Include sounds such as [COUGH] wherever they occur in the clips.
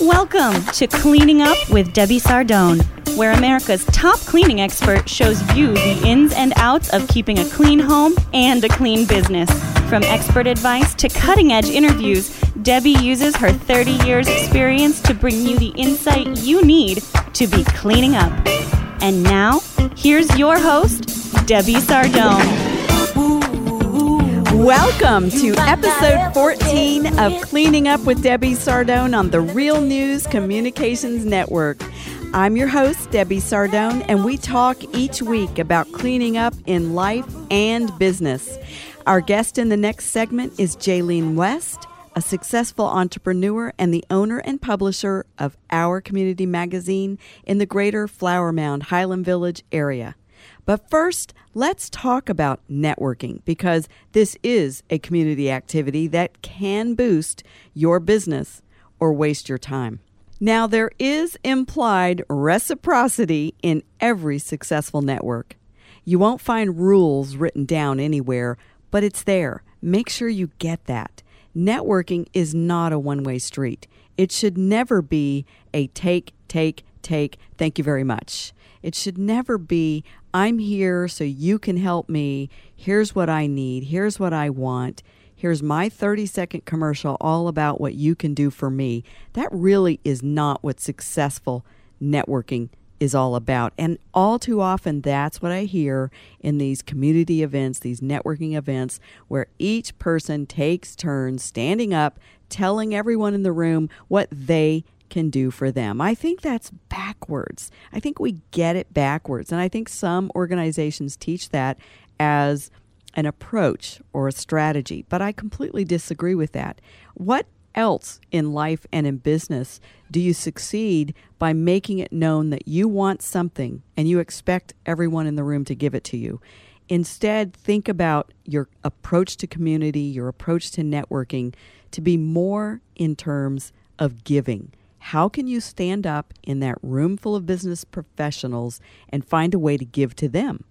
Welcome to Cleaning Up with Debbie Sardone, where America's top cleaning expert shows you the ins and outs of keeping a clean home and a clean business. From expert advice to cutting edge interviews, Debbie uses her 30 years' experience to bring you the insight you need to be cleaning up. And now, here's your host, Debbie Sardone. Welcome to episode 14 of Cleaning Up with Debbie Sardone on the Real News Communications Network. I'm your host, Debbie Sardone, and we talk each week about cleaning up in life and business. Our guest in the next segment is Jaylene West, a successful entrepreneur and the owner and publisher of Our Community magazine in the greater Flower Mound, Highland Village area. But first, let's talk about networking because this is a community activity that can boost your business or waste your time. Now, there is implied reciprocity in every successful network. You won't find rules written down anywhere, but it's there. Make sure you get that. Networking is not a one way street. It should never be a take, take, take, thank you very much. It should never be, I'm here so you can help me. Here's what I need. Here's what I want. Here's my 30 second commercial all about what you can do for me. That really is not what successful networking is all about. And all too often, that's what I hear in these community events, these networking events, where each person takes turns standing up, telling everyone in the room what they can do for them. I think that's backwards. I think we get it backwards. And I think some organizations teach that as an approach or a strategy, but I completely disagree with that. What else in life and in business do you succeed by making it known that you want something and you expect everyone in the room to give it to you? Instead, think about your approach to community, your approach to networking to be more in terms of giving. How can you stand up in that room full of business professionals and find a way to give to them,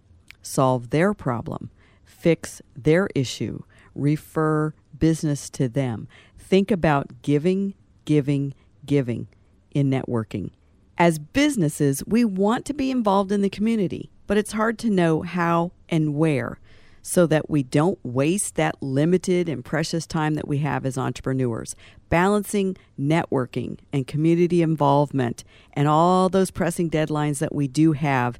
solve their problem, fix their issue, refer business to them? Think about giving, giving, giving in networking. As businesses, we want to be involved in the community, but it's hard to know how and where so that we don't waste that limited and precious time that we have as entrepreneurs. Balancing networking and community involvement and all those pressing deadlines that we do have,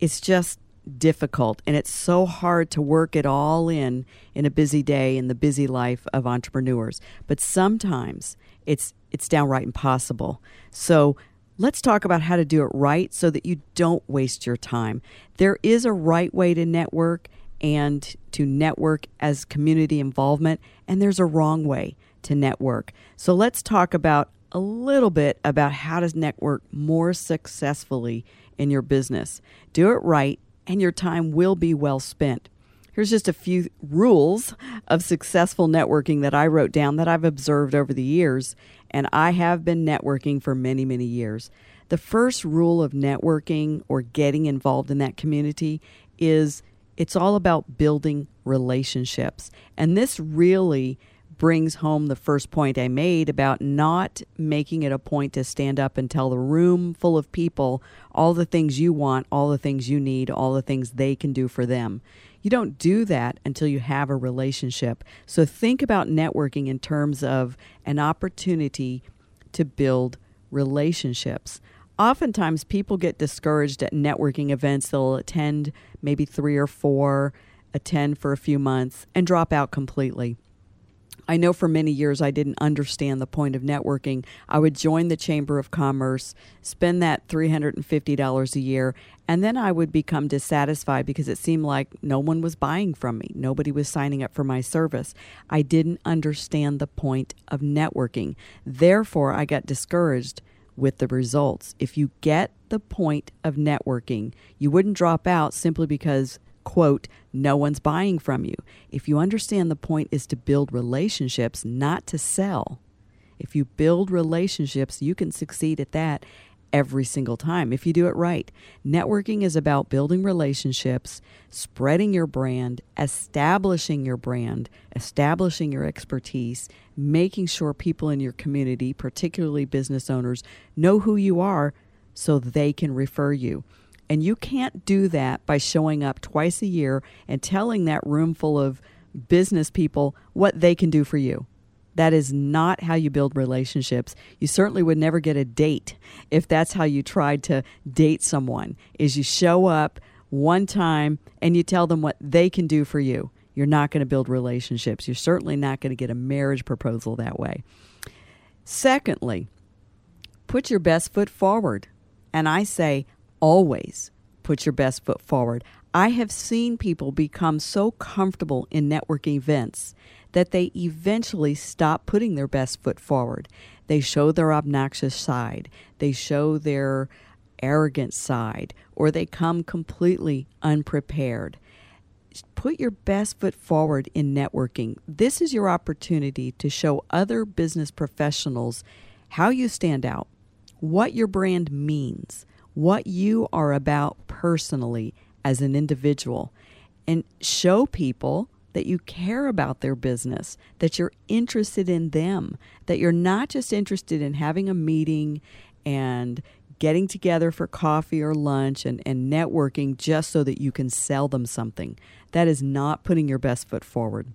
it's just difficult and it's so hard to work it all in in a busy day in the busy life of entrepreneurs. But sometimes it's it's downright impossible. So let's talk about how to do it right so that you don't waste your time. There is a right way to network and to network as community involvement, and there's a wrong way to network. So let's talk about a little bit about how to network more successfully in your business. Do it right, and your time will be well spent. Here's just a few rules of successful networking that I wrote down that I've observed over the years, and I have been networking for many, many years. The first rule of networking or getting involved in that community is it's all about building relationships. And this really brings home the first point I made about not making it a point to stand up and tell the room full of people all the things you want, all the things you need, all the things they can do for them. You don't do that until you have a relationship. So think about networking in terms of an opportunity to build relationships oftentimes people get discouraged at networking events. They'll attend maybe three or four, attend for a few months, and drop out completely. I know for many years I didn't understand the point of networking. I would join the Chamber of Commerce, spend that $350 a year, and then I would become dissatisfied because it seemed like no one was buying from me. Nobody was signing up for my service. I didn't understand the point of networking. Therefore, I got discouraged with the results. If you get the point of networking, you wouldn't drop out simply because, quote, no one's buying from you. If you understand the point is to build relationships, not to sell. If you build relationships, you can succeed at that. Every single time if you do it right. Networking is about building relationships, spreading your brand, establishing your brand, establishing your expertise, making sure people in your community, particularly business owners, know who you are so they can refer you. And you can't do that by showing up twice a year and telling that room full of business people what they can do for you. That is not how you build relationships. You certainly would never get a date if that's how you tried to date someone. Is you show up one time and you tell them what they can do for you. You're not going to build relationships. You're certainly not going to get a marriage proposal that way. Secondly, put your best foot forward. And I say always put your best foot forward. I have seen people become so comfortable in networking events that they eventually stop putting their best foot forward. They show their obnoxious side, they show their arrogant side, or they come completely unprepared. Put your best foot forward in networking. This is your opportunity to show other business professionals how you stand out, what your brand means, what you are about personally as an individual, and show people that you care about their business, that you're interested in them, that you're not just interested in having a meeting and getting together for coffee or lunch and, and networking just so that you can sell them something. That is not putting your best foot forward.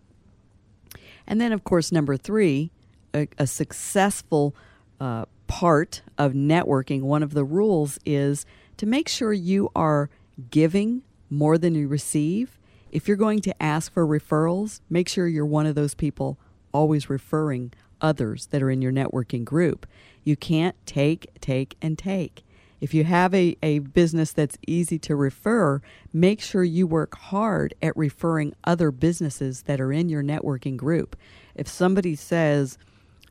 And then, of course, number three, a, a successful uh, part of networking, one of the rules is to make sure you are giving more than you receive if you're going to ask for referrals, make sure you're one of those people always referring others that are in your networking group. You can't take, take, and take. If you have a, a business that's easy to refer, make sure you work hard at referring other businesses that are in your networking group. If somebody says,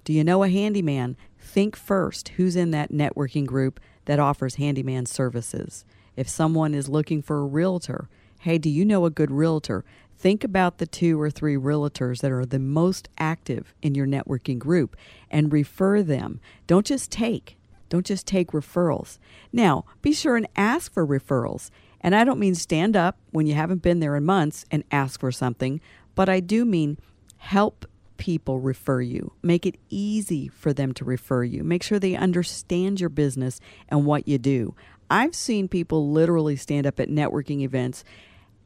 Do you know a handyman? Think first who's in that networking group that offers handyman services. If someone is looking for a realtor, Hey, do you know a good realtor? Think about the two or three realtors that are the most active in your networking group and refer them. Don't just take. Don't just take referrals. Now, be sure and ask for referrals. And I don't mean stand up when you haven't been there in months and ask for something, but I do mean help people refer you. Make it easy for them to refer you. Make sure they understand your business and what you do. I've seen people literally stand up at networking events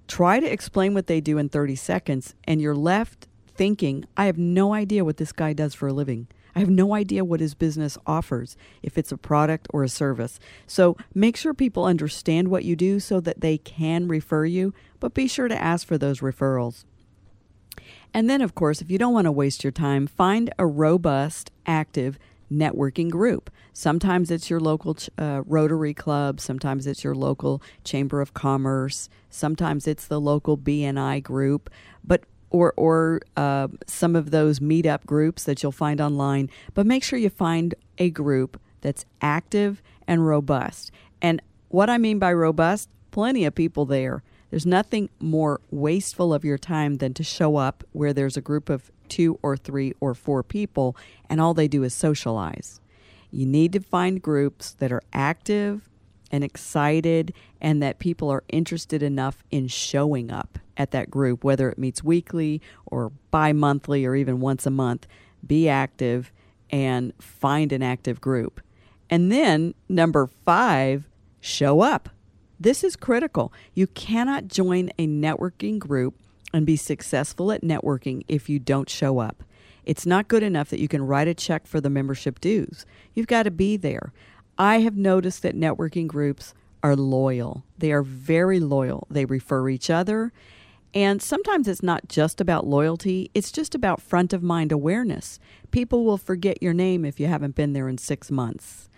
Try to explain what they do in 30 seconds, and you're left thinking, I have no idea what this guy does for a living. I have no idea what his business offers, if it's a product or a service. So make sure people understand what you do so that they can refer you, but be sure to ask for those referrals. And then, of course, if you don't want to waste your time, find a robust, active, networking group. Sometimes it's your local uh, Rotary Club, sometimes it's your local Chamber of Commerce, sometimes it's the local BNI group, but or or uh, some of those meetup groups that you'll find online. But make sure you find a group that's active and robust. And what I mean by robust, plenty of people there. There's nothing more wasteful of your time than to show up where there's a group of two or three or four people, and all they do is socialize. You need to find groups that are active and excited and that people are interested enough in showing up at that group, whether it meets weekly or bi monthly or even once a month. Be active and find an active group. And then, number five, show up. This is critical. You cannot join a networking group and be successful at networking if you don't show up. It's not good enough that you can write a check for the membership dues. You've got to be there. I have noticed that networking groups are loyal. They are very loyal. They refer each other. And sometimes it's not just about loyalty, it's just about front of mind awareness. People will forget your name if you haven't been there in six months.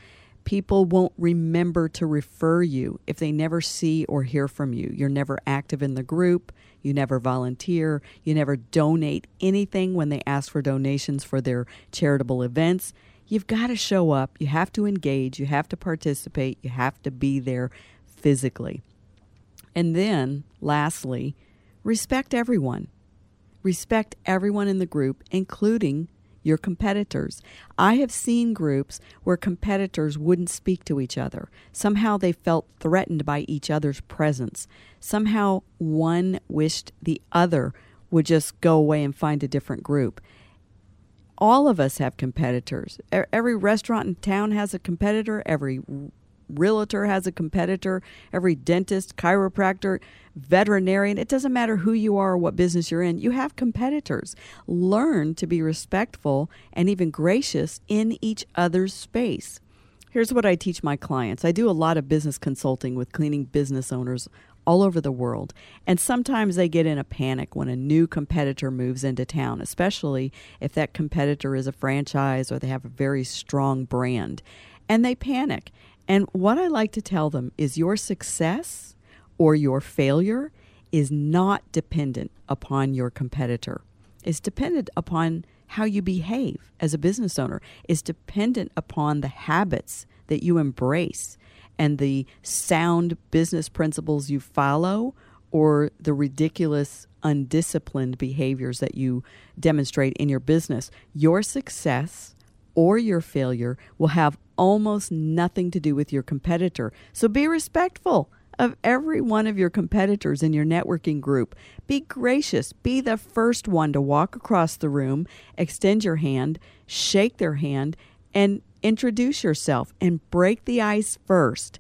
People won't remember to refer you if they never see or hear from you. You're never active in the group. You never volunteer. You never donate anything when they ask for donations for their charitable events. You've got to show up. You have to engage. You have to participate. You have to be there physically. And then, lastly, respect everyone. Respect everyone in the group, including your competitors. I have seen groups where competitors wouldn't speak to each other. Somehow they felt threatened by each other's presence. Somehow one wished the other would just go away and find a different group. All of us have competitors. Every restaurant in town has a competitor. Every realtor has a competitor, every dentist, chiropractor, veterinarian, it doesn't matter who you are or what business you're in, you have competitors. Learn to be respectful and even gracious in each other's space. Here's what I teach my clients I do a lot of business consulting with cleaning business owners all over the world. And sometimes they get in a panic when a new competitor moves into town, especially if that competitor is a franchise or they have a very strong brand. And they panic. And what I like to tell them is your success or your failure is not dependent upon your competitor. It's dependent upon how you behave as a business owner. It's dependent upon the habits that you embrace and the sound business principles you follow or the ridiculous, undisciplined behaviors that you demonstrate in your business. Your success or your failure will have almost nothing to do with your competitor. So be respectful of every one of your competitors in your networking group. Be gracious. Be the first one to walk across the room, extend your hand, shake their hand, and introduce yourself and break the ice first.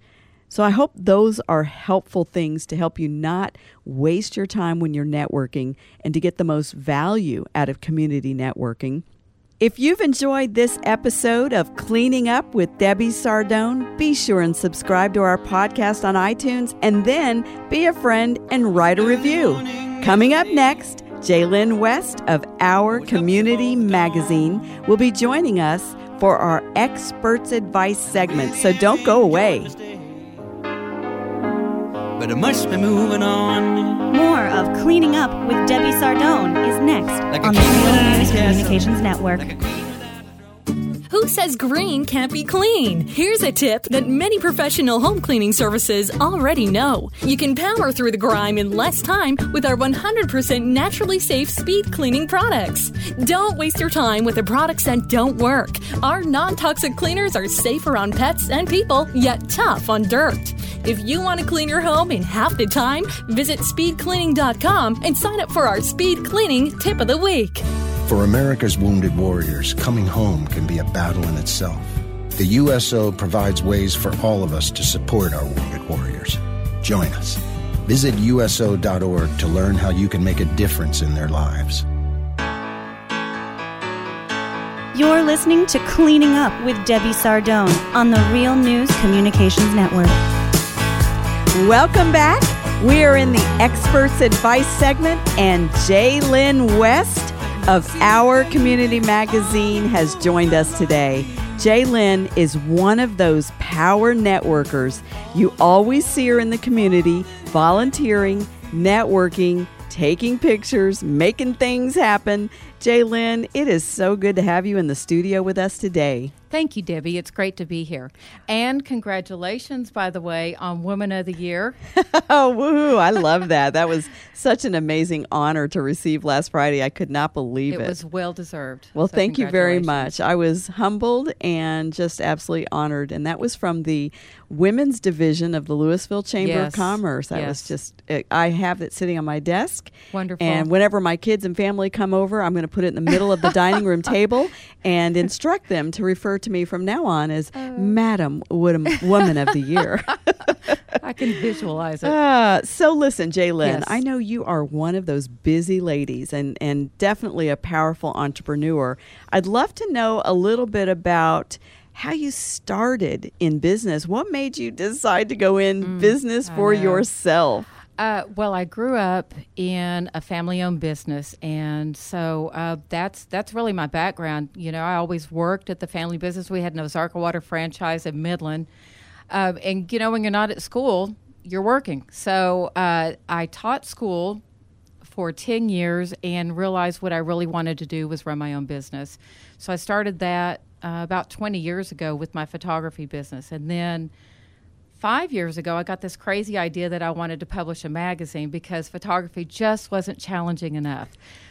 So I hope those are helpful things to help you not waste your time when you're networking and to get the most value out of community networking. If you've enjoyed this episode of Cleaning Up with Debbie Sardone, be sure and subscribe to our podcast on iTunes and then be a friend and write a review. Coming up next, Jalen West of Our Community Magazine will be joining us for our Experts Advice segment, so don't go away but I must be moving on. More of Cleaning Up with Debbie Sardone is next like on the Real News Communications Network. Like who says green can't be clean? Here's a tip that many professional home cleaning services already know. You can power through the grime in less time with our 100% naturally safe speed cleaning products. Don't waste your time with the products that don't work. Our non toxic cleaners are safer on pets and people, yet tough on dirt. If you want to clean your home in half the time, visit speedcleaning.com and sign up for our speed cleaning tip of the week. For America's wounded warriors, coming home can be a battle in itself. The USO provides ways for all of us to support our wounded warriors. Join us. Visit USO.org to learn how you can make a difference in their lives. You're listening to Cleaning Up with Debbie Sardone on the Real News Communications Network. Welcome back. We are in the Experts Advice segment, and Jalen West of Our Community Magazine has joined us today. Jalen is one of those power networkers. You always see her in the community, volunteering, networking, taking pictures, making things happen. Jalen, it is so good to have you in the studio with us today. Thank you, Debbie. It's great to be here. And congratulations, by the way, on Woman of the Year. [LAUGHS] oh, woohoo. I love that. That was such an amazing honor to receive last Friday. I could not believe it. It was well deserved. Well, so thank you very much. I was humbled and just absolutely honored. And that was from the women's division of the Lewisville Chamber yes. of Commerce. I yes. was just, eh, I have it sitting on my desk. Wonderful. And whenever my kids and family come over, I'm going to put it in the middle of the [LAUGHS] dining room table and instruct them to refer to me from now on as uh, Madam Woman of the Year. [LAUGHS] [LAUGHS] I can visualize it. Uh, so listen, Jalen, yes. I know you are one of those busy ladies and, and definitely a powerful entrepreneur. I'd love to know a little bit about how you started in business. What made you decide to go in mm, business for yourself? Uh, well, I grew up in a family-owned business, and so uh, that's that's really my background. You know, I always worked at the family business. We had an Ozarka Water franchise in Midland, uh, and you know, when you're not at school, you're working. So uh, I taught school for ten years, and realized what I really wanted to do was run my own business. So I started that uh, about 20 years ago with my photography business, and then five years ago, I got this crazy idea that I wanted to publish a magazine because photography just wasn't challenging enough.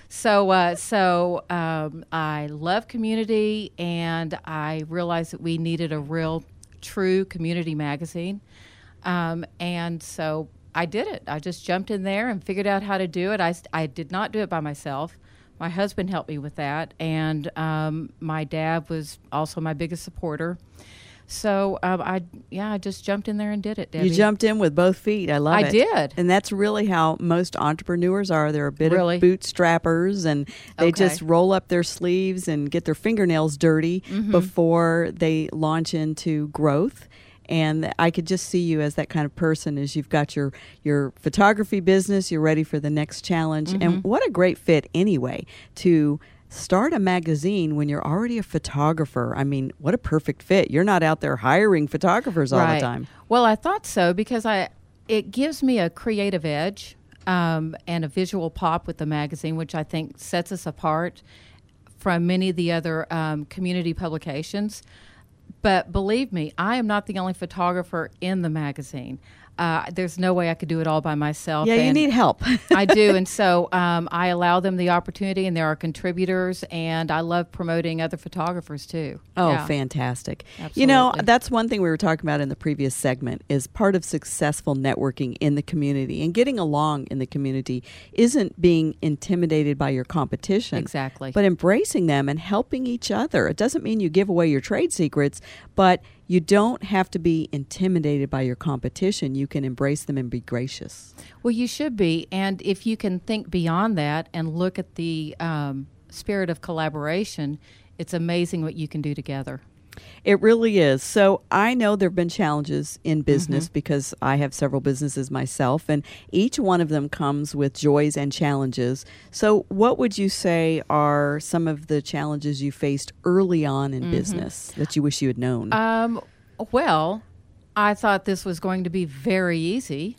So, uh, so um, I love community, and I realized that we needed a real, true community magazine. Um, and so I did it. I just jumped in there and figured out how to do it. I, I did not do it by myself. My husband helped me with that, and um, my dad was also my biggest supporter. So um, I, yeah, I just jumped in there and did it. Debbie. You jumped in with both feet. I love I it. I did. And that's really how most entrepreneurs are. They're a bit Really? of bootstrappers and they Okay. just roll up their sleeves and get their fingernails dirty Mm-hmm. before they launch into growth. And I could just see you as that kind of person as you've got your, your photography business, you're ready for the next challenge. Mm-hmm. And what a great fit anyway to start a magazine when you're already a photographer. I mean, what a perfect fit. You're not out there hiring photographers all the time. Well, I thought so because I it gives me a creative edge um, and a visual pop with the magazine, which I think sets us apart from many of the other um, community publications. But believe me, I am not the only photographer in the magazine. Uh, there's no way I could do it all by myself. Yeah, you need help. [LAUGHS] I do, and [LAUGHS] so um, I allow them the opportunity, and there are contributors, and I love promoting other photographers too. Oh, Yeah. fantastic. You know, that's one thing we were talking about in the previous segment is part of successful networking in the community and getting along in the community isn't being intimidated by your competition. Exactly. But embracing them and helping each other. It doesn't mean you give away your trade secrets, but you don't have to be intimidated by your competition. You can embrace them and be gracious. Well, you should be. And if you can think beyond that and look at the um, spirit of collaboration, it's amazing what you can do together. It really is. So I know there have been challenges in business because I have several businesses myself, and each one of them comes with joys and challenges. So, what would you say are some of the challenges you faced early on in business that you wish you had known? Um, well, I thought this was going to be very easy.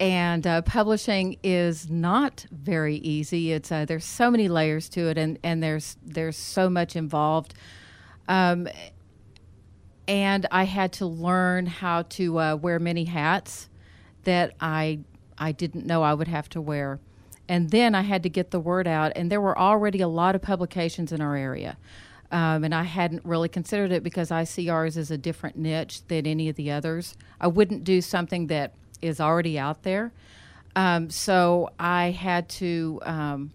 And uh, publishing is not very easy. It's uh, there's so many layers to it, and, and there's there's so much involved. Um, and I had to learn how to uh, wear many hats that I I didn't know I would have to wear. And then I had to get the word out, and there were already a lot of publications in our area. Um, and I hadn't really considered it because I see ours as a different niche than any of the others. I wouldn't do something that is already out there. Um, so I had to um,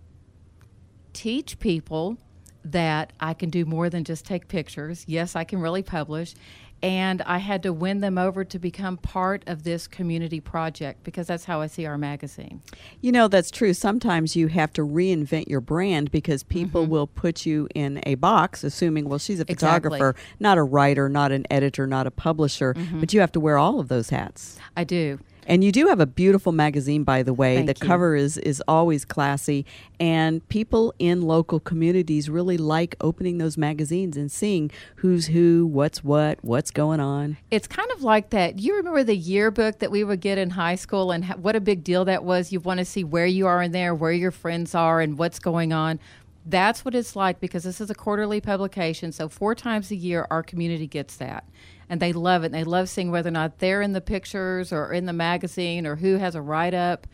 teach people that I can do more than just take pictures. Yes, I can really publish. And I had to win them over to become part of this community project because that's how I see our magazine. You know, that's true. Sometimes you have to reinvent your brand because people mm-hmm. will put you in a box, assuming, well, she's a Exactly. photographer, not a writer, not an editor, not a publisher, mm-hmm. but you have to wear all of those hats. I do. And you do have a beautiful magazine, by the way. Thank the you. cover is is always classy, and people in local communities really like opening those magazines and seeing who's who, what's what, what's going on. It's kind of like that. You remember the yearbook that we would get in high school and ha- what a big deal that was? You want to see where you are in there, where your friends are, and what's going on. That's what it's like because this is a quarterly publication. So, four times a year, our community gets that. And they love it. And they love seeing whether or not they're in the pictures or in the magazine or who has a write up.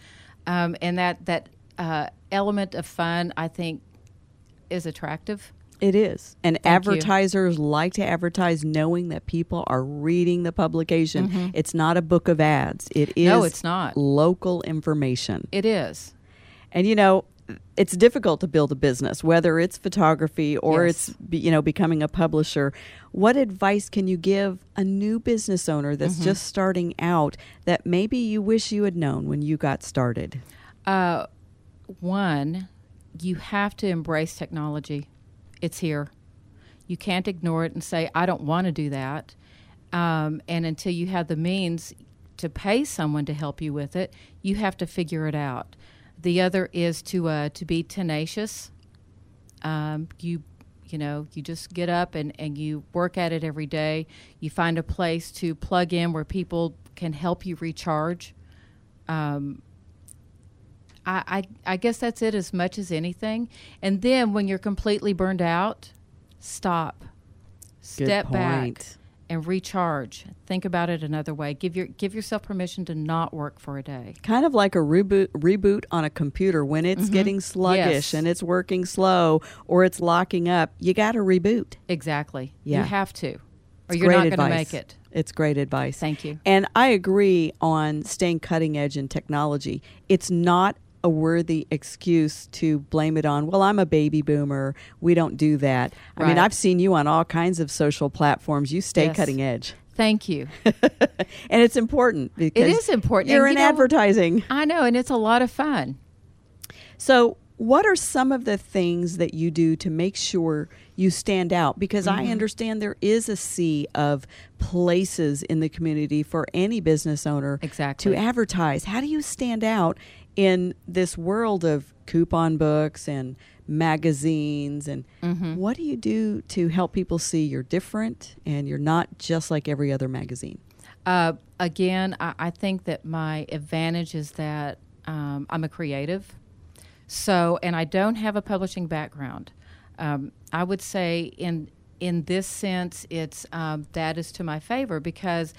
Um, and that, that uh, element of fun, I think, is attractive. It is. And you. advertisers like to advertise knowing that people are reading the publication. It's not a book of ads. It is Mm-hmm. No, it's not. local information. It is. And you know, it's difficult to build a business, whether it's photography or Yes. it's you know becoming a publisher. What advice can you give a new business owner that's Mm-hmm. just starting out that maybe you wish you had known when you got started? Uh, one, you have to embrace technology. It's here. You can't ignore it and say, I don't want to do that. Um, and until you have the means to pay someone to help you with it, you have to figure it out. The other is to uh, to be tenacious. Um, you you know you just get up and, and you work at it every day. You find a place to plug in where people can help you recharge. Um, I, I, I guess that's it as much as anything. And then when you're completely burned out, stop. Good Step back point. And recharge. Think about it another way. Give your give yourself permission to not work for a day. Kind of like a reboot reboot on a computer when it's Mhm. getting sluggish Yes. and it's working slow or it's locking up. You got to reboot. Exactly. Yeah. You have to, or It's you're not going to make it. It's great advice. Thank you. And I agree on staying cutting edge in technology. It's not a worthy excuse to blame it on, well, I'm a baby boomer. We don't do that. I mean, I've seen you on all kinds of social platforms. You stay Yes. cutting edge. Thank you. [LAUGHS] and it's important because It is important. You're And in you know- advertising. I know, and it's a lot of fun. So, what are some of the things that you do to make sure you stand out? Because I Mm-hmm. understand there is a sea of places in the community for any business owner Exactly. to advertise. How do you stand out in this world of coupon books and magazines? And Mm-hmm. what do you do to help people see you're different and you're not just like every other magazine? Uh, again, I, I think that my advantage is that um, I'm a creative. So, and I don't have a publishing background. Um, I would say in in this sense, it's um, that is to my favor because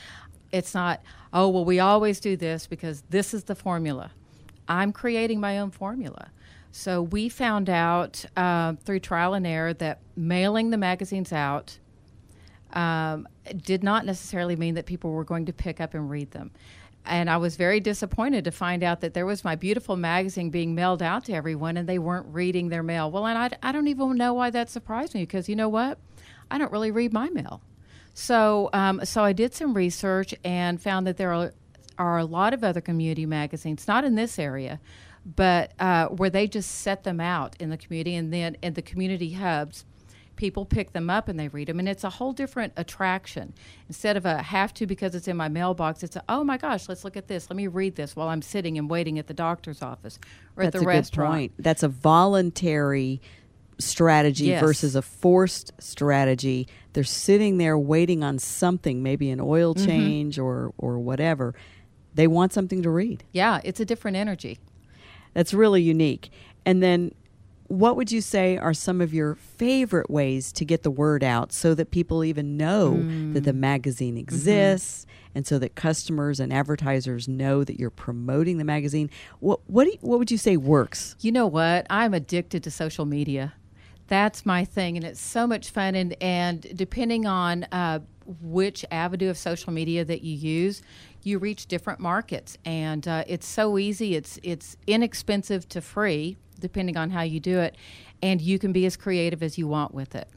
it's not. Oh well, we always do this because this is the formula. I'm creating my own formula. So we found out uh, through trial and error that mailing the magazines out um, did not necessarily mean that people were going to pick up and read them. And I was very disappointed to find out that there was my beautiful magazine being mailed out to everyone and they weren't reading their mail. Well, and I, I don't even know why that surprised me because you know what? I don't really read my mail. So, um, so I did some research and found that there are, are a lot of other community magazines, not in this area, but uh, where they just set them out in the community and then in the community hubs people pick them up and they read them and it's a whole different attraction instead of a have to because it's in my mailbox it's a oh my gosh let's look at this let me read this while i'm sitting and waiting at the doctor's office or That's at the a restaurant good point. That's a voluntary strategy Yes. versus a forced strategy. They're sitting there waiting on something, maybe an oil Mm-hmm. change or or whatever. They want something to read. yeah it's a different energy That's really unique. And then what would you say are some of your favorite ways to get the word out so that people even know that Mm. the magazine Mm-hmm. exists and so that customers and advertisers know that you're promoting the magazine? What what do you, what would you say works? You know what? I'm addicted to social media. That's my thing, and it's so much fun. And, and depending on uh, which avenue of social media that you use, you reach different markets. And uh, it's so easy. It's it's inexpensive to free, depending on how you do it, and you can be as creative as you want with it.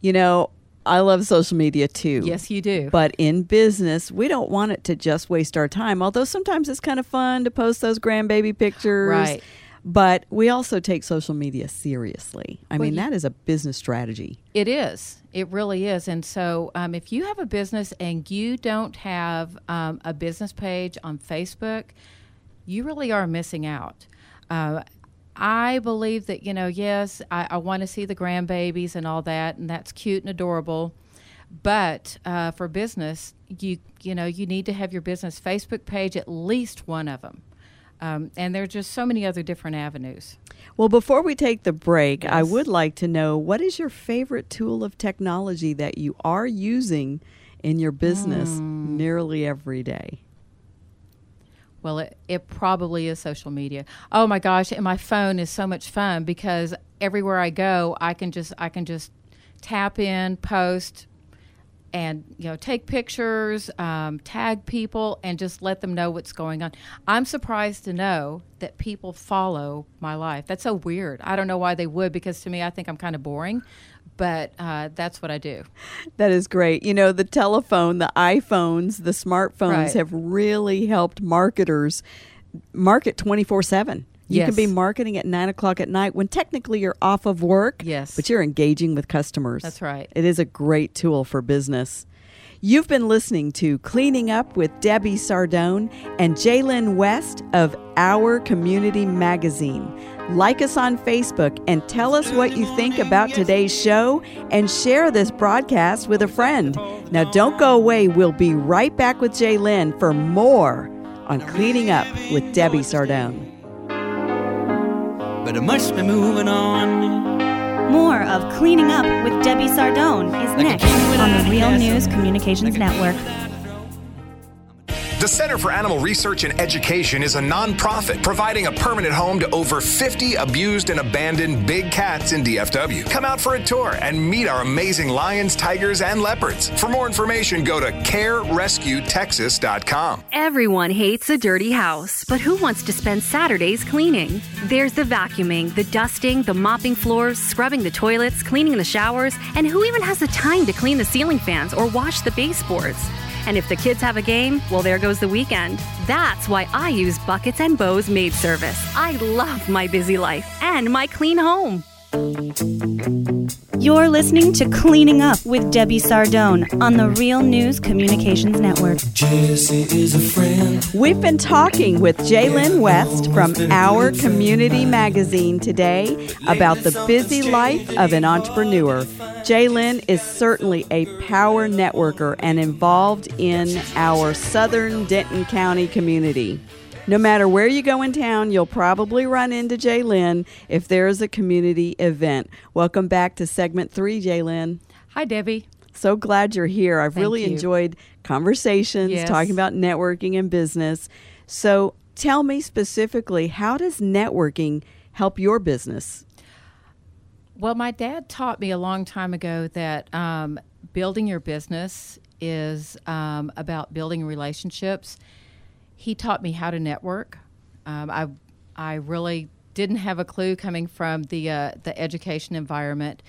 You know, I love social media too. Yes, you do. But in business, we don't want it to just waste our time. Although sometimes it's kind of fun to post those grandbaby pictures. Right. But we also take social media seriously. I Well, mean, that is a business strategy. It is. It really is. And so, um, if you have a business and you don't have um, a business page on Facebook, you really are missing out. Uh, I believe that, you know, yes, I, I want to see the grandbabies and all that, and that's cute and adorable. But uh, for business, you you know you need to have your business Facebook page, at least one of them, um, and there are just so many other different avenues. Well, before we take the break, I would like to know what is your favorite tool of technology that you are using in your business Hmm. nearly every day? Well, it, it probably is social media. Oh my gosh, and my phone is so much fun because everywhere I go, I can just I can just tap in, post, and you know take pictures, um, tag people, and just let them know what's going on. I'm surprised to know that people follow my life. That's so weird. I don't know why they would because to me, I think I'm kind of boring, but uh, that's what I do. That is great. You know, the telephone, the iPhones, the smartphones Right. have really helped marketers market 24 7. You can be marketing at nine o'clock at night when technically you're off of work. Yes. But you're engaging with customers. That's right. It is a great tool for business. You've been listening to Cleaning Up with Debbie Sardone and Jalen West of Our Community Magazine. Like us on Facebook and tell us what you think about today's show and share this broadcast with a friend. Now, don't go away. We'll be right back with Jalen for more on Cleaning Up with Debbie Sardone. But I must be moving on. More of Cleaning Up with Debbie Sardone is next on the Real News Communications Network. The Center for Animal Research and Education is a nonprofit providing a permanent home to over 50 abused and abandoned big cats in DFW. Come out for a tour and meet our amazing lions, tigers, and leopards. For more information, go to carerescuetexas.com. Everyone hates a dirty house, but who wants to spend Saturdays cleaning? There's the vacuuming, the dusting, the mopping floors, scrubbing the toilets, cleaning the showers, and who even has the time to clean the ceiling fans or wash the baseboards? And if the kids have a game, well, there goes the weekend. That's why I use Buckets and Bows Maid Service. I love my busy life and my clean home. You're listening to Cleaning Up with Debbie Sardone on the Real News Communications Network. We've been talking with Jalen West from Our Community Magazine today about the busy life of an entrepreneur. Jalen is certainly a power networker and involved in our southern Denton County community. No matter where you go in town, you'll probably run into Jay Lynn if there is a community event. Welcome back to segment three, Jay Lynn. Hi, Debbie. So glad you're here. I've Thank really you. enjoyed conversations, Yes. talking about networking and business. So tell me specifically, how does networking help your business? Well, my dad taught me a long time ago that um, building your business is um, about building relationships. He taught me how to network. Um, I I really didn't have a clue coming from the uh, the education environment,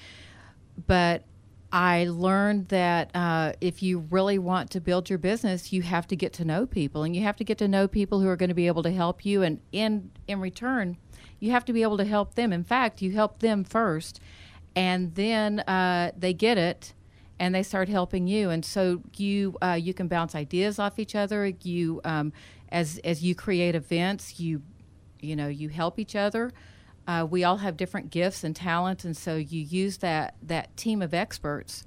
but I learned that uh, if you really want to build your business, you have to get to know people, and you have to get to know people who are going to be able to help you, and in in return, you have to be able to help them. In fact, you help them first, and then uh, they get it, and they start helping you, and so you uh, you can bounce ideas off each other. You um, as as you create events, you you know you help each other. Uh, we all have different gifts and talents, and so you use that that team of experts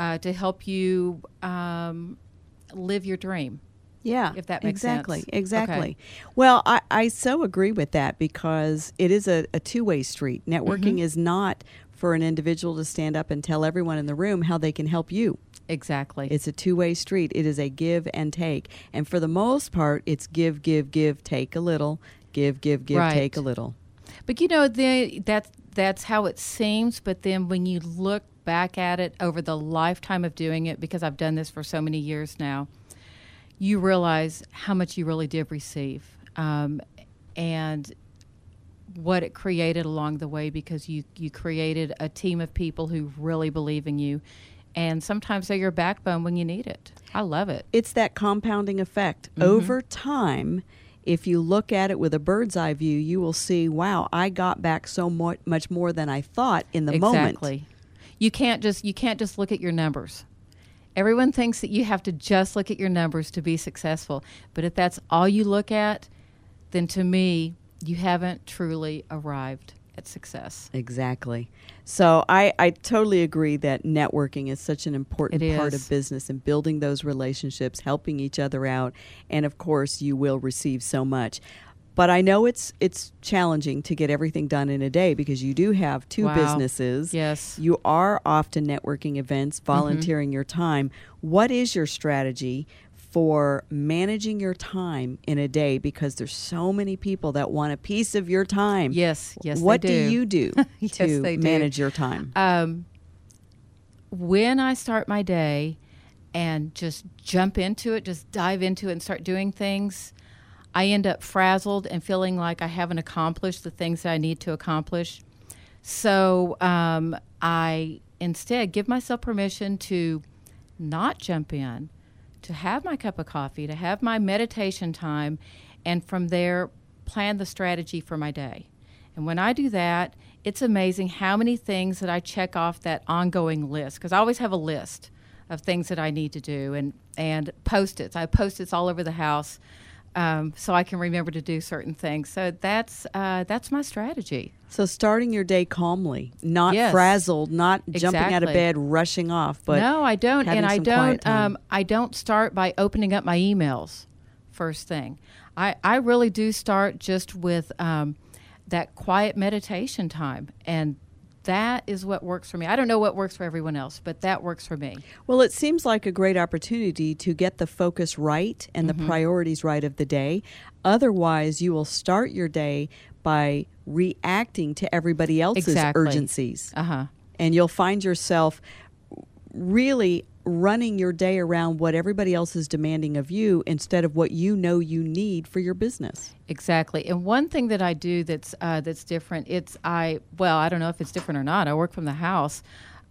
uh, to help you um, live your dream. Yeah, If that makes exactly, sense. exactly. Okay. Well, I, I so agree with that because it is a, a two way street. Networking Mm-hmm. is not for an individual to stand up and tell everyone in the room how they can help you. Exactly. It's a two way street. It is a give and take. And for the most part, it's give, give, give, take a little, give, give, give, Right. take a little. But you know, the, that's that's how it seems. But then when you look back at it over the lifetime of doing it, because I've done this for so many years now, you realize how much you really did receive, um, and what it created along the way. Because you you created a team of people who really believe in you, and sometimes they're your backbone when you need it. I love it. It's that compounding effect. Mm-hmm. Over time, if you look at it with a bird's eye view, you will see, wow, I got back so mo- much more than I thought in the moment. exactly. You can't just you can't just look at your numbers. Everyone thinks that you have to just look at your numbers to be successful. But if that's all you look at, then to me, you haven't truly arrived at success. Exactly. So I, I totally agree that networking is such an important part of business and building those relationships, helping each other out, and of course you will receive so much. But I know it's it's challenging to get everything done in a day because you do have two Wow. businesses. Yes. You are off to networking events, mm-hmm. volunteering your time. What is your strategy for managing your time in a day because there's so many people that want a piece of your time? Yes, yes, they What do. do. you do [LAUGHS] to do. manage your time? Um, when I start my day and just jump into it, just dive into it and start doing things, I end up frazzled and feeling like I haven't accomplished the things that I need to accomplish. So um, I instead give myself permission to not jump in, to have my cup of coffee, to have my meditation time, and from there plan the strategy for my day. And when I do that, it's amazing how many things that I check off that ongoing list because I always have a list of things that I need to do and and post-its. I have post-its all over the house um, so I can remember to do certain things. So that's uh, that's my strategy. So starting your day calmly, not Yes. frazzled, not jumping out of bed, rushing off. But no, I don't, and I don't. Um, I don't start by opening up my emails first thing. I I really do start just with um, that quiet meditation time, and that is what works for me. I don't know what works for everyone else, but that works for me. Well, it seems like a great opportunity to get the focus right and Mm-hmm. the priorities right of the day. Otherwise, you will start your day by reacting to everybody else's Exactly. urgencies. Uh huh. And you'll find yourself really running your day around what everybody else is demanding of you instead of what you know you need for your business. Exactly. And one thing that I do that's uh, that's different. It's I well, I don't know if it's different or not. I work from the house.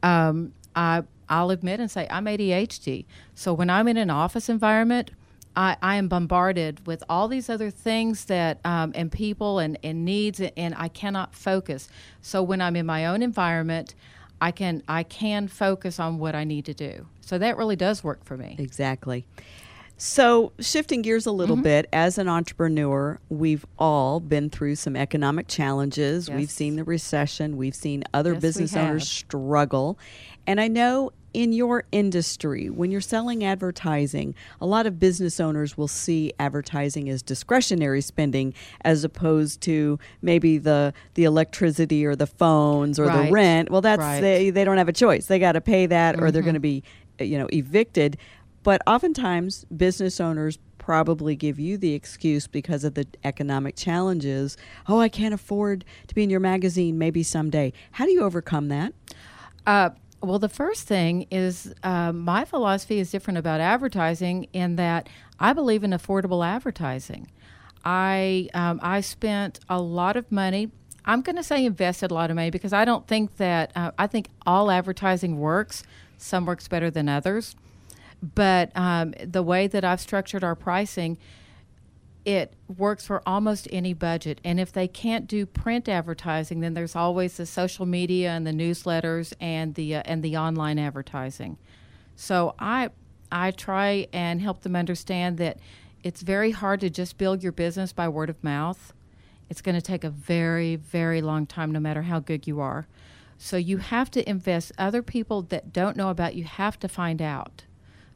Um, I I'll admit and say I'm ADHD. So when I'm in an office environment. I, I am bombarded with all these other things that um, and people and, and needs and I cannot focus. So when I'm in my own environment, I can I can focus on what I need to do. So that really does work for me. Exactly. So, shifting gears a Mm-hmm. little bit, as an entrepreneur, we've all been through some economic challenges. We've seen the recession, we've seen other Yes, business owners struggle. And I know in your industry, when you're selling advertising, a lot of business owners will see advertising as discretionary spending as opposed to maybe the the electricity or the phones or the rent. Well, that's Right. they they don't have a choice. They got to pay that or they're Mm-hmm. going to be you know evicted. But oftentimes business owners probably give you the excuse because of the economic challenges. Oh, I can't afford to be in your magazine maybe someday. How do you overcome that? Uh, well, the first thing is uh, my philosophy is different about advertising in that I believe in affordable advertising. I um, I spent a lot of money. I'm going to say invested a lot of money because I don't think that uh, I think all advertising works. Some works better than others, but um, the way that I've structured our pricing, it works for almost any budget. And if they can't do print advertising, then there's always the social media and the newsletters and the uh, and the online advertising. So I I try and help them understand that it's very hard to just build your business by word of mouth. It's going to take a very very long time no matter how good you are. So you have to invest other people that don't know about you have to find out.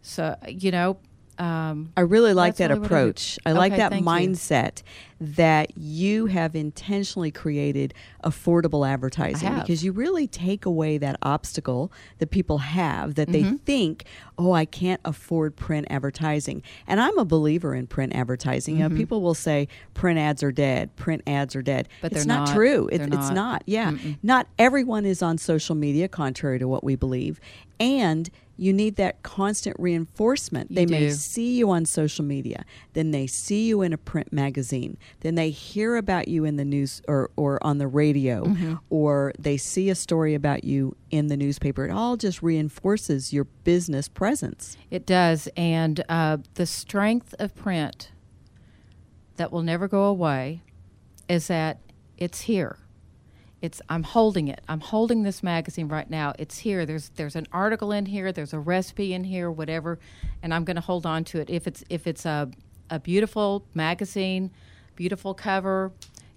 So you know um, I really like that really I approach. I, like Okay, that thank you. mindset that you have intentionally created affordable advertising because you really take away that obstacle that people have that Mm-hmm. they think, oh, I can't afford print advertising. And I'm a believer in print advertising. You know, people will say print ads are dead, print ads are dead. Mm-hmm. But it's not, not. true. It, it's not. not. Yeah. Not everyone is on social media, contrary to what we believe. And you need that constant reinforcement. You they may see you on social media, then they see you in a print magazine, then they hear about you in the news or, or on the radio, Mm-hmm. or they see a story about you in the newspaper. It all just reinforces your business presence. It does. And uh, the strength of print that will never go away is that it's here. It's I'm holding it. I'm holding this magazine right now. It's here. There's there's an article in here. There's a recipe in here, whatever, and I'm going to hold on to it. If it's if it's a a beautiful magazine, beautiful cover,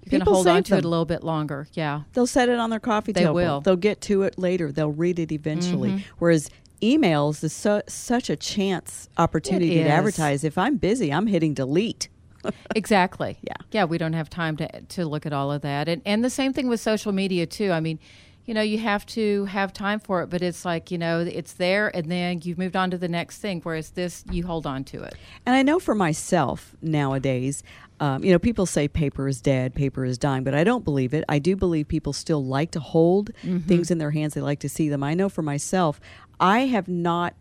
you're going to hold on to it a little bit longer. Yeah. They'll set it on their coffee They table. will. They'll get to it later. They'll read it eventually. Mm-hmm. Whereas emails is so, such a chance opportunity to advertise. If I'm busy, I'm hitting delete. [LAUGHS] exactly. Yeah. Yeah, we don't have time to to look at all of that. And and the same thing with social media too. I mean, you know, you have to have time for it, but it's like, you know, it's there and then you've moved on to the next thing whereas this you hold on to it. And I know for myself nowadays, um, you know, people say paper is dead, paper is dying, but I don't believe it. I do believe people still like to hold things in their hands. They like to see them. I know for myself, I have not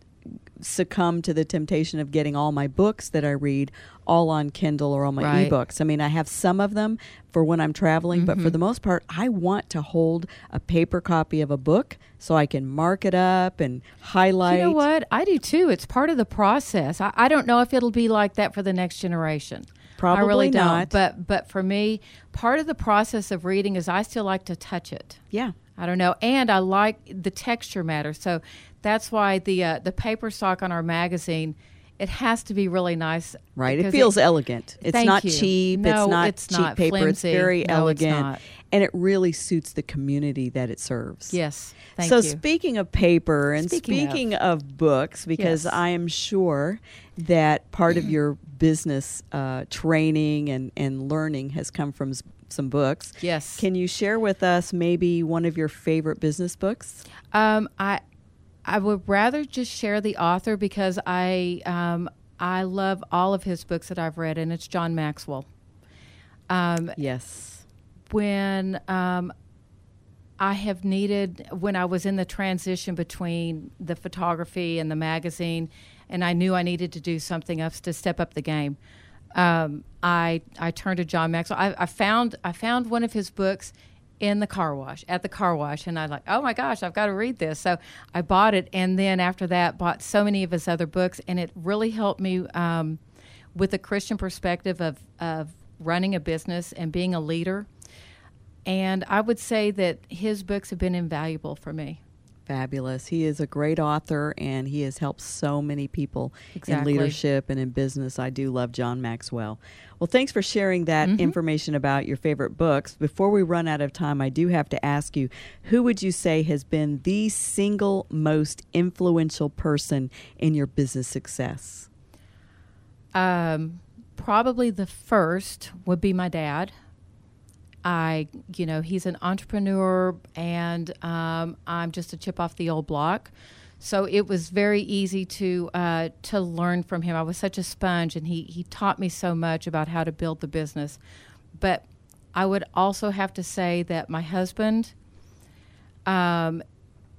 succumbed to the temptation of getting all my books that I read all on Kindle or all my Right. ebooks. I mean, I have some of them for when I'm traveling, but for mm-hmm. the most part, I want to hold a paper copy of a book so I can mark it up and highlight. You know what? I do too. It's part of the process. I, I don't know if it'll be like that for the next generation. Probably I really not. don't. But but for me, part of the process of reading is I still like to touch it. Yeah. I don't know, and I like the texture matter. So that's why the uh, the paper stock on our magazine it has to be really nice. Right. It feels elegant. It's not you. cheap. No, it's not it's cheap not paper. flimsy. It's very No, it's elegant. not. And it really suits the community that it serves. Yes. Thank you. so you. speaking of paper and Speaking of. speaking of, books, because Yes. I am sure that part of your business uh, training and, and learning has come from some books. Yes. Can you share with us maybe one of your favorite business books? Um, I I would rather just share the author because I um, I love all of his books that I've read, and it's John Maxwell. Um, yes. When um, I have needed, when I was in the transition between the photography and the magazine, and I knew I needed to do something else to step up the game. Um, I I turned to John Maxwell. I, I found I found one of his books in the car wash at the car wash and i like oh my gosh i've got to read this. So i bought it and then after that bought so many of his other books and it really helped me um, with a christian perspective of, of running a business and being a leader. And i would say that his books have been invaluable for me Fabulous. He is a great author and he has helped so many people exactly. in leadership and in business. I do love John Maxwell. Well, thanks for sharing that mm-hmm. information about your favorite books. Before we run out of time, I do have to ask you who would you say has been the single most influential person in your business success? Um, probably the first would be my dad. I, you know, he's an entrepreneur, and um, I'm just a chip off the old block. So it was very easy to uh, to learn from him. I was such a sponge, and he he taught me so much about how to build the business. But I would also have to say that my husband, um,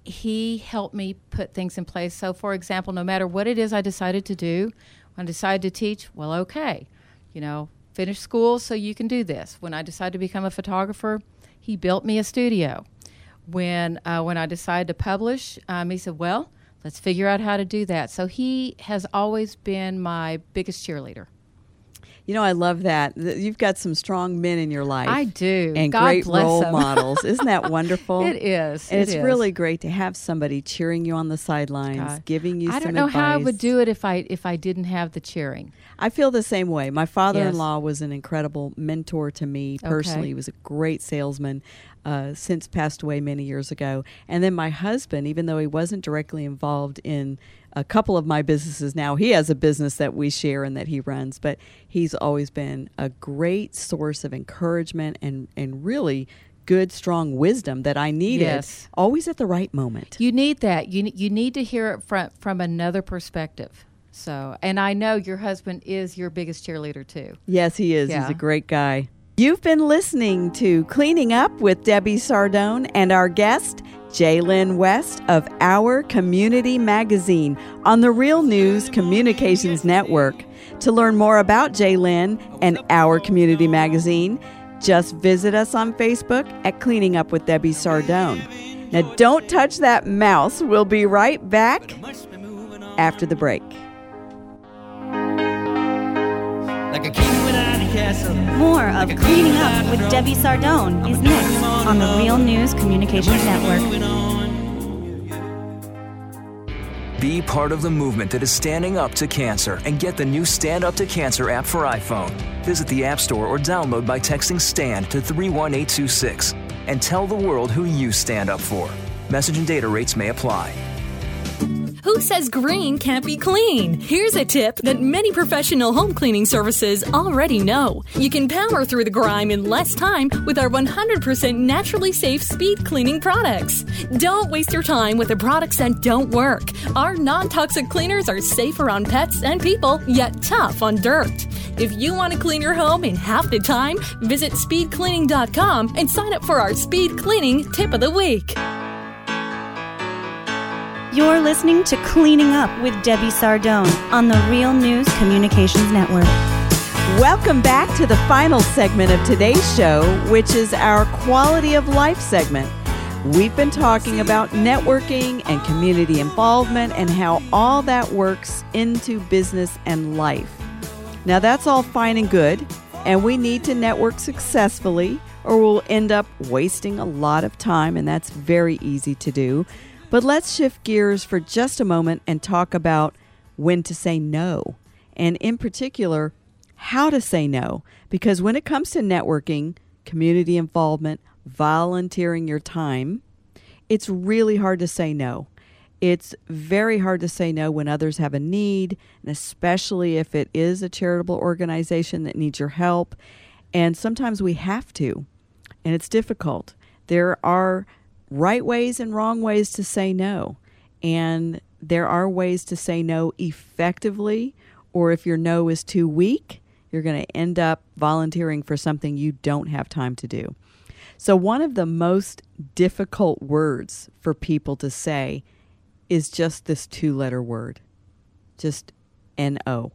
he helped me put things in place. So, for example, no matter what it is I decided to do, when I decided to teach, well, okay, you know, finish school so you can do this. When I decided to become a photographer, he built me a studio. When uh, when I decided to publish, um, he said, "Well, let's figure out how to do that." So he has always been my biggest cheerleader. You know, I love that. You've got some strong men in your life. I do. And God great role models. [LAUGHS] Isn't that wonderful? it is. And it it's is. really great to have somebody cheering you on the sidelines, God. giving you I some don't know advice. how I would do it if I if I didn't have the cheering. I feel the same way. My father-in-law yes. was an incredible mentor to me personally. Okay. He was a great salesman. Uh, since passed away many years ago. And then my husband, even though he wasn't directly involved in a couple of my businesses now, he has a business that we share and that he runs, but he's always been a great source of encouragement and, and really good, strong wisdom that I needed yes. always at the right moment. You need that. You, you need to hear it from, from another perspective. So, and I know your husband is your biggest cheerleader too. Yes, he is. Yeah. He's a great guy. You've been listening to Cleaning Up with Debbie Sardone and our guest, Jalen West of Our Community Magazine on the Real News Communications Network. To learn more about Jalen and Our Community Magazine, just visit us on Facebook at Cleaning Up with Debbie Sardone. Now, don't touch that mouse. We'll be right back after the break. Like More of Cleaning Up with Debbie Sardone is next on the Real News Communications Network. Be part of the movement that is standing up to cancer and get the new Stand Up to Cancer app for iPhone. Visit the App Store or download by texting STAND to 31826 and tell the world who you stand up for. Message and data rates may apply. Who says green can't be clean? Here's a tip that many professional home cleaning services already know. You can power through the grime in less time with our 100% naturally safe speed cleaning products. Don't waste your time with the products that don't work. Our non toxic cleaners are safe around pets and people, yet tough on dirt. If you want to clean your home in half the time, visit speedcleaning.com and sign up for our speed cleaning tip of the week. You're listening to Cleaning Up with Debbie Sardone on the Real News Communications Network. Welcome back to the final segment of today's show, which is our quality of life segment. We've been talking about networking and community involvement and how all that works into business and life. Now, that's all fine and good, and we need to network successfully, or we'll end up wasting a lot of time, and that's very easy to do. But let's shift gears for just a moment and talk about when to say no, and in particular, how to say no. Because when it comes to networking, community involvement, volunteering your time, it's really hard to say no. It's very hard to say no when others have a need, and especially if it is a charitable organization that needs your help. And sometimes we have to, and it's difficult. There are right ways and wrong ways to say no. And there are ways to say no effectively, or if your no is too weak, you're going to end up volunteering for something you don't have time to do. So, one of the most difficult words for people to say is just this two letter word, just N O.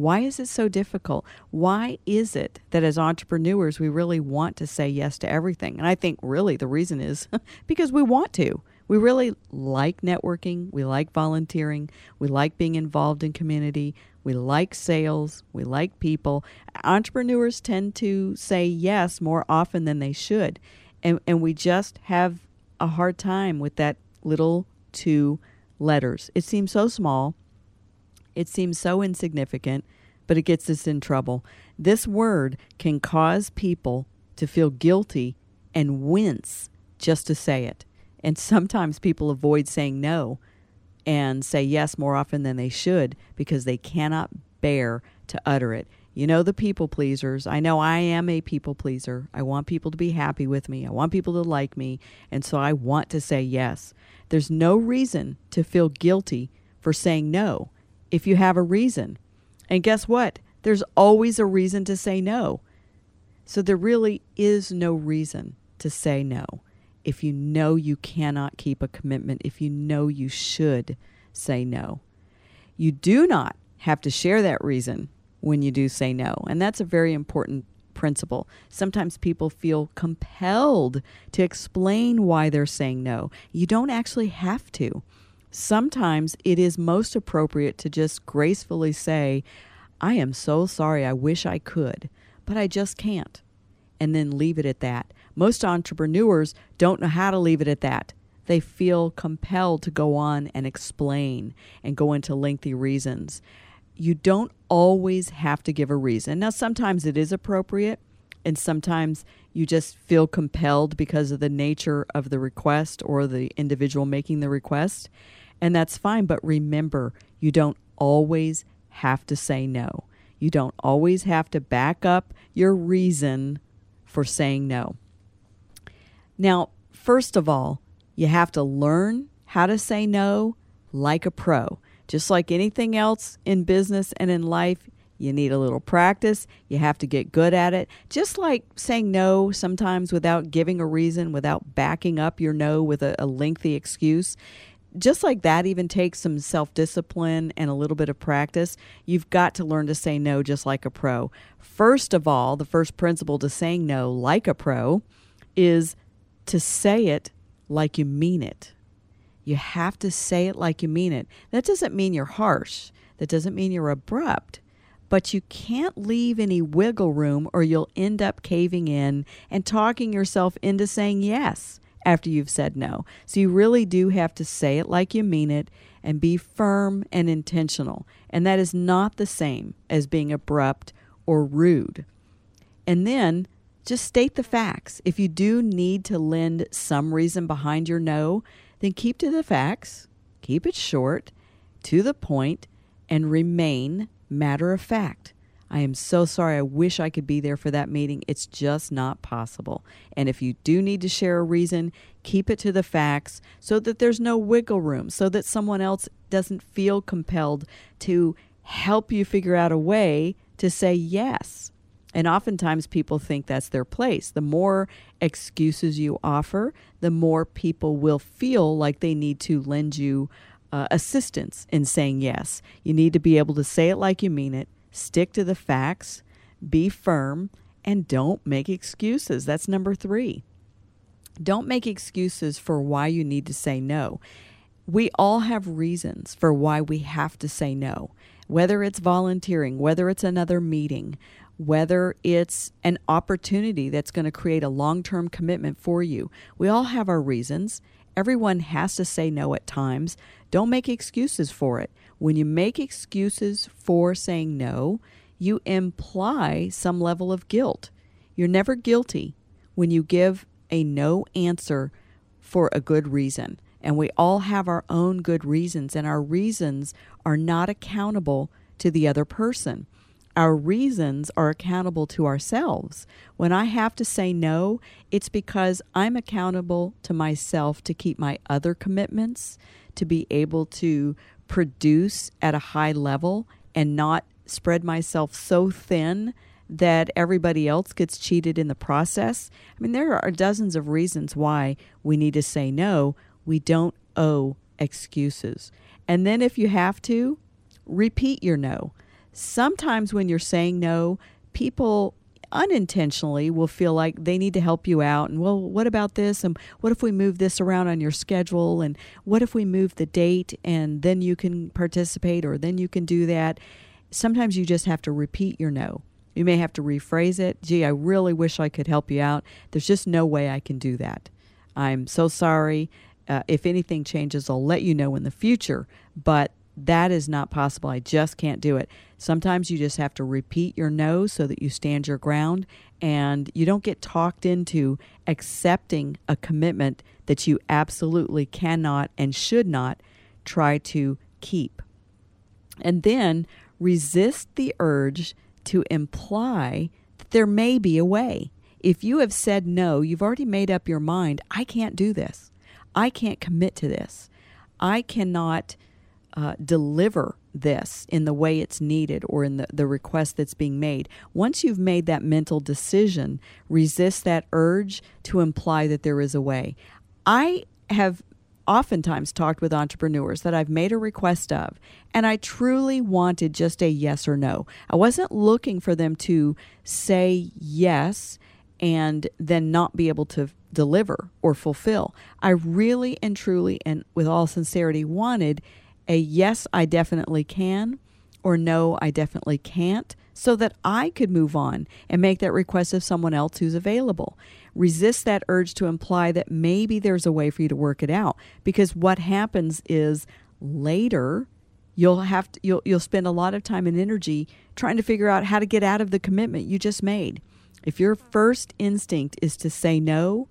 Why is it so difficult? Why is it that as entrepreneurs we really want to say yes to everything? And I think really the reason is [LAUGHS] because we want to. We really like networking, we like volunteering, we like being involved in community, we like sales, we like people. Entrepreneurs tend to say yes more often than they should. And and we just have a hard time with that little two letters. It seems so small, it seems so insignificant, but it gets us in trouble. This word can cause people to feel guilty and wince just to say it. And sometimes people avoid saying no and say yes more often than they should because they cannot bear to utter it. You know, the people pleasers. I know I am a people pleaser. I want people to be happy with me. I want people to like me. And so I want to say yes. There's no reason to feel guilty for saying no if you have a reason. And guess what? There's always a reason to say no. So there really is no reason to say no if you know you cannot keep a commitment, if you know you should say no. You do not have to share that reason when you do say no. And that's a very important principle. Sometimes people feel compelled to explain why they're saying no. You don't actually have to. Sometimes it is most appropriate to just gracefully say, I am so sorry, I wish I could, but I just can't. And then leave it at that. Most entrepreneurs don't know how to leave it at that. They feel compelled to go on and explain and go into lengthy reasons. You don't always have to give a reason. Now, sometimes it is appropriate, and sometimes you just feel compelled because of the nature of the request or the individual making the request and that's fine. But remember, you don't always have to say no. You don't always have to back up your reason for saying no. Now, first of all, you have to learn how to say no like a pro. Just like anything else in business and in life, you need a little practice. You have to get good at it. Just like saying no sometimes without giving a reason, without backing up your no with a, a lengthy excuse just like that even takes some self discipline and a little bit of practice. You've got to learn to say no just like a pro. First of all, the first principle to saying no like a pro is to say it like you mean it. You have to say it like you mean it. That doesn't mean you're harsh, that doesn't mean you're abrupt. But you can't leave any wiggle room or you'll end up caving in and talking yourself into saying yes after you've said no. So you really do have to say it like you mean it and be firm and intentional. And that is not the same as being abrupt or rude. And then just state the facts. If you do need to lend some reason behind your no, then keep to the facts, keep it short, to the point, and remain matter of fact. I am so sorry. I wish I could be there for that meeting. It's just not possible. And if you do need to share a reason, keep it to the facts so that there's no wiggle room, so that someone else doesn't feel compelled to help you figure out a way to say yes. And oftentimes people think that's their place. The more excuses you offer, the more people will feel like they need to lend you uh, assistance in saying yes. You need to be able to say it like you mean it Stick to the facts, be firm, and don't make excuses. That's number three. Don't make excuses for why you need to say no. We all have reasons for why we have to say no, whether it's volunteering, whether it's another meeting, whether it's an opportunity that's going to create a long term commitment for you. We all have our reasons. Everyone has to say no at times. Don't make excuses for it. When you make excuses for saying no, you imply some level of guilt. You're never guilty when you give a no answer for a good reason. And we all have our own good reasons, and our reasons are not accountable to the other person. our reasons are accountable to ourselves. When I have to say no, it's because I'm accountable to myself to keep my other commitments, to be able to produce at a high level and not spread myself so thin that everybody else gets cheated in the process. I mean, there are dozens of reasons why we need to say no. We don't owe excuses. And then if you have to, repeat your no. Sometimes when you're saying no, people unintentionally will feel like they need to help you out. And well what about this? And what if we move this around on your schedule? And what if we move the date and then you can participate or then you can do that? Sometimes you just have to repeat your no. You may have to rephrase it. Gee i really wish i could help you out. There's just no way i can do that. I'm so sorry. Uh, if anything changes i'll let you know in the future. But that is not possible. I just can't do it. Sometimes you just have to repeat your no so that you stand your ground and you don't get talked into accepting a commitment that you absolutely cannot and should not try to keep. And then resist the urge to imply that there may be a way. If you have said no, you've already made up your mind, I can't do this. I can't commit to this. I cannot uh, deliver this in the way it's needed or in the, the request that's being made. Once you've made that mental decision, resist that urge to imply that there is a way. I have oftentimes talked with entrepreneurs that I've made a request of, and I truly wanted just a yes or no. I wasn't looking for them to say yes and then not be able to deliver or fulfill. I really and truly and with all sincerity wanted a yes, I definitely can, or no, I definitely can't, so that I could move on and make that request of someone else who's available. Resist that urge to imply that maybe there's a way for you to work it out because what happens is later you'll have to, you'll you'll spend a lot of time and energy trying to figure out how to get out of the commitment you just made. If your first instinct is to say no,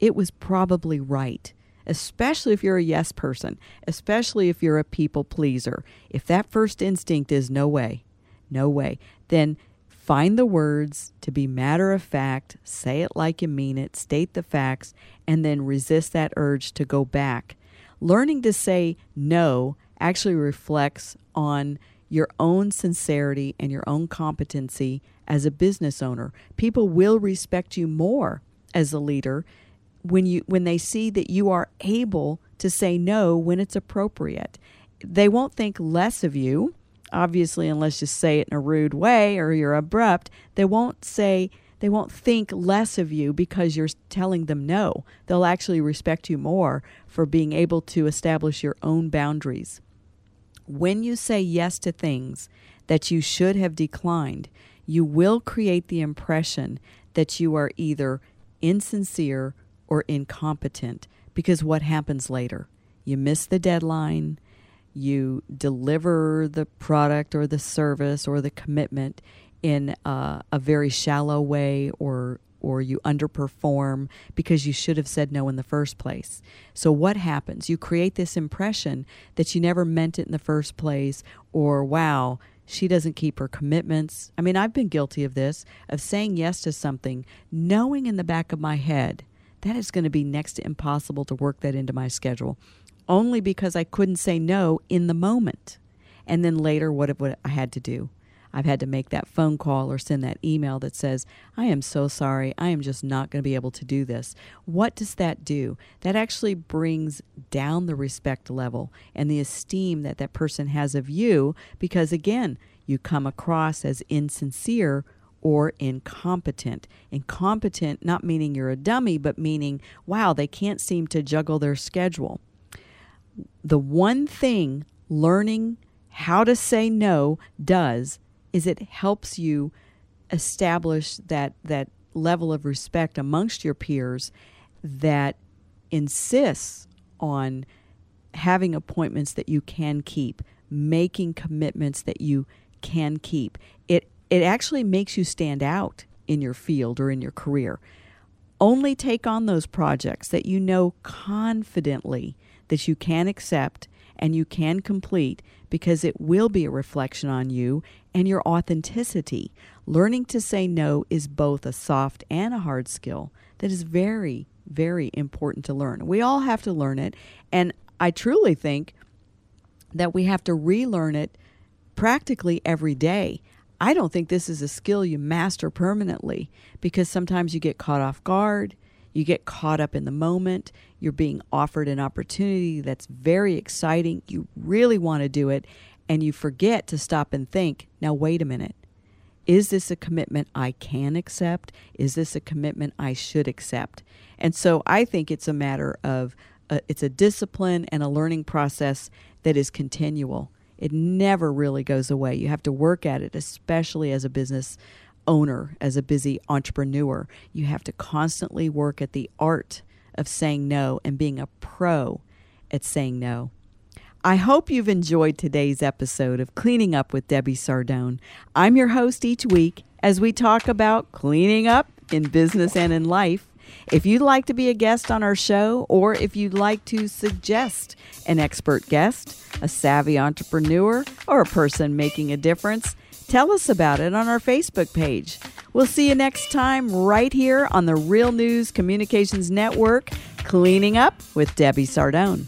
it was probably right especially if you're a yes person, especially if you're a people pleaser. If that first instinct is no way, no way, then find the words to be matter of fact, say it like you mean it, state the facts, and then resist that urge to go back. Learning to say no actually reflects on your own sincerity and your own competency as a business owner. People will respect you more as a leader when you when they see that you are able to say no when it's appropriate. They won't think less of you, obviously unless you say it in a rude way or you're abrupt. They won't say they won't think less of you because you're telling them no. They'll actually respect you more for being able to establish your own boundaries. When you say yes to things that you should have declined, you will create the impression that you are either insincere or incompetent because what happens later? You miss the deadline, you deliver the product or the service or the commitment in uh, a very shallow way or or you underperform because you should have said no in the first place. So what happens? You create this impression that you never meant it in the first place or wow, she doesn't keep her commitments. I mean, I've been guilty of this, of saying yes to something knowing in the back of my head that is going to be next to impossible to work that into my schedule only because I couldn't say no in the moment. And then later, what, I had to do? I've had to make that phone call or send that email that says, I am so sorry. I am just not going to be able to do this. What does that do? That actually brings down the respect level and the esteem that that person has of you because, again, you come across as insincere or incompetent. Incompetent, not meaning you're a dummy, but meaning, wow, they can't seem to juggle their schedule. The one thing learning how to say no does is it helps you establish that, that level of respect amongst your peers that insists on having appointments that you can keep, making commitments that you can keep. It it actually makes you stand out in your field or in your career. Only take on those projects that you know confidently that you can accept and you can complete because it will be a reflection on you and your authenticity. Learning to say no is both a soft and a hard skill that is very, very important to learn. We all have to learn it. And I truly think that we have to relearn it practically every day. I don't think this is a skill you master permanently because sometimes you get caught off guard, you get caught up in the moment, you're being offered an opportunity that's very exciting, you really want to do it, and you forget to stop and think, now, wait a minute. Is this a commitment I can accept? Is this a commitment I should accept? And so I think it's a matter of uh, it's a discipline and a learning process that is continual. It never really goes away. You have to work at it, especially as a business owner, as a busy entrepreneur. You have to constantly work at the art of saying no and being a pro at saying no. I hope you've enjoyed today's episode of Cleaning Up with Debbie Sardone. I'm your host each week as we talk about cleaning up in business and in life. If you'd like to be a guest on our show, or if you'd like to suggest an expert guest, a savvy entrepreneur, or a person making a difference, tell us about it on our Facebook page. We'll see you next time right here on the Real News Communications Network, Cleaning Up with Debbie Sardone.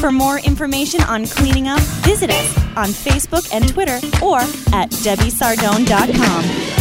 For more information on cleaning up, visit us on Facebook and Twitter or at debbiesardone.com.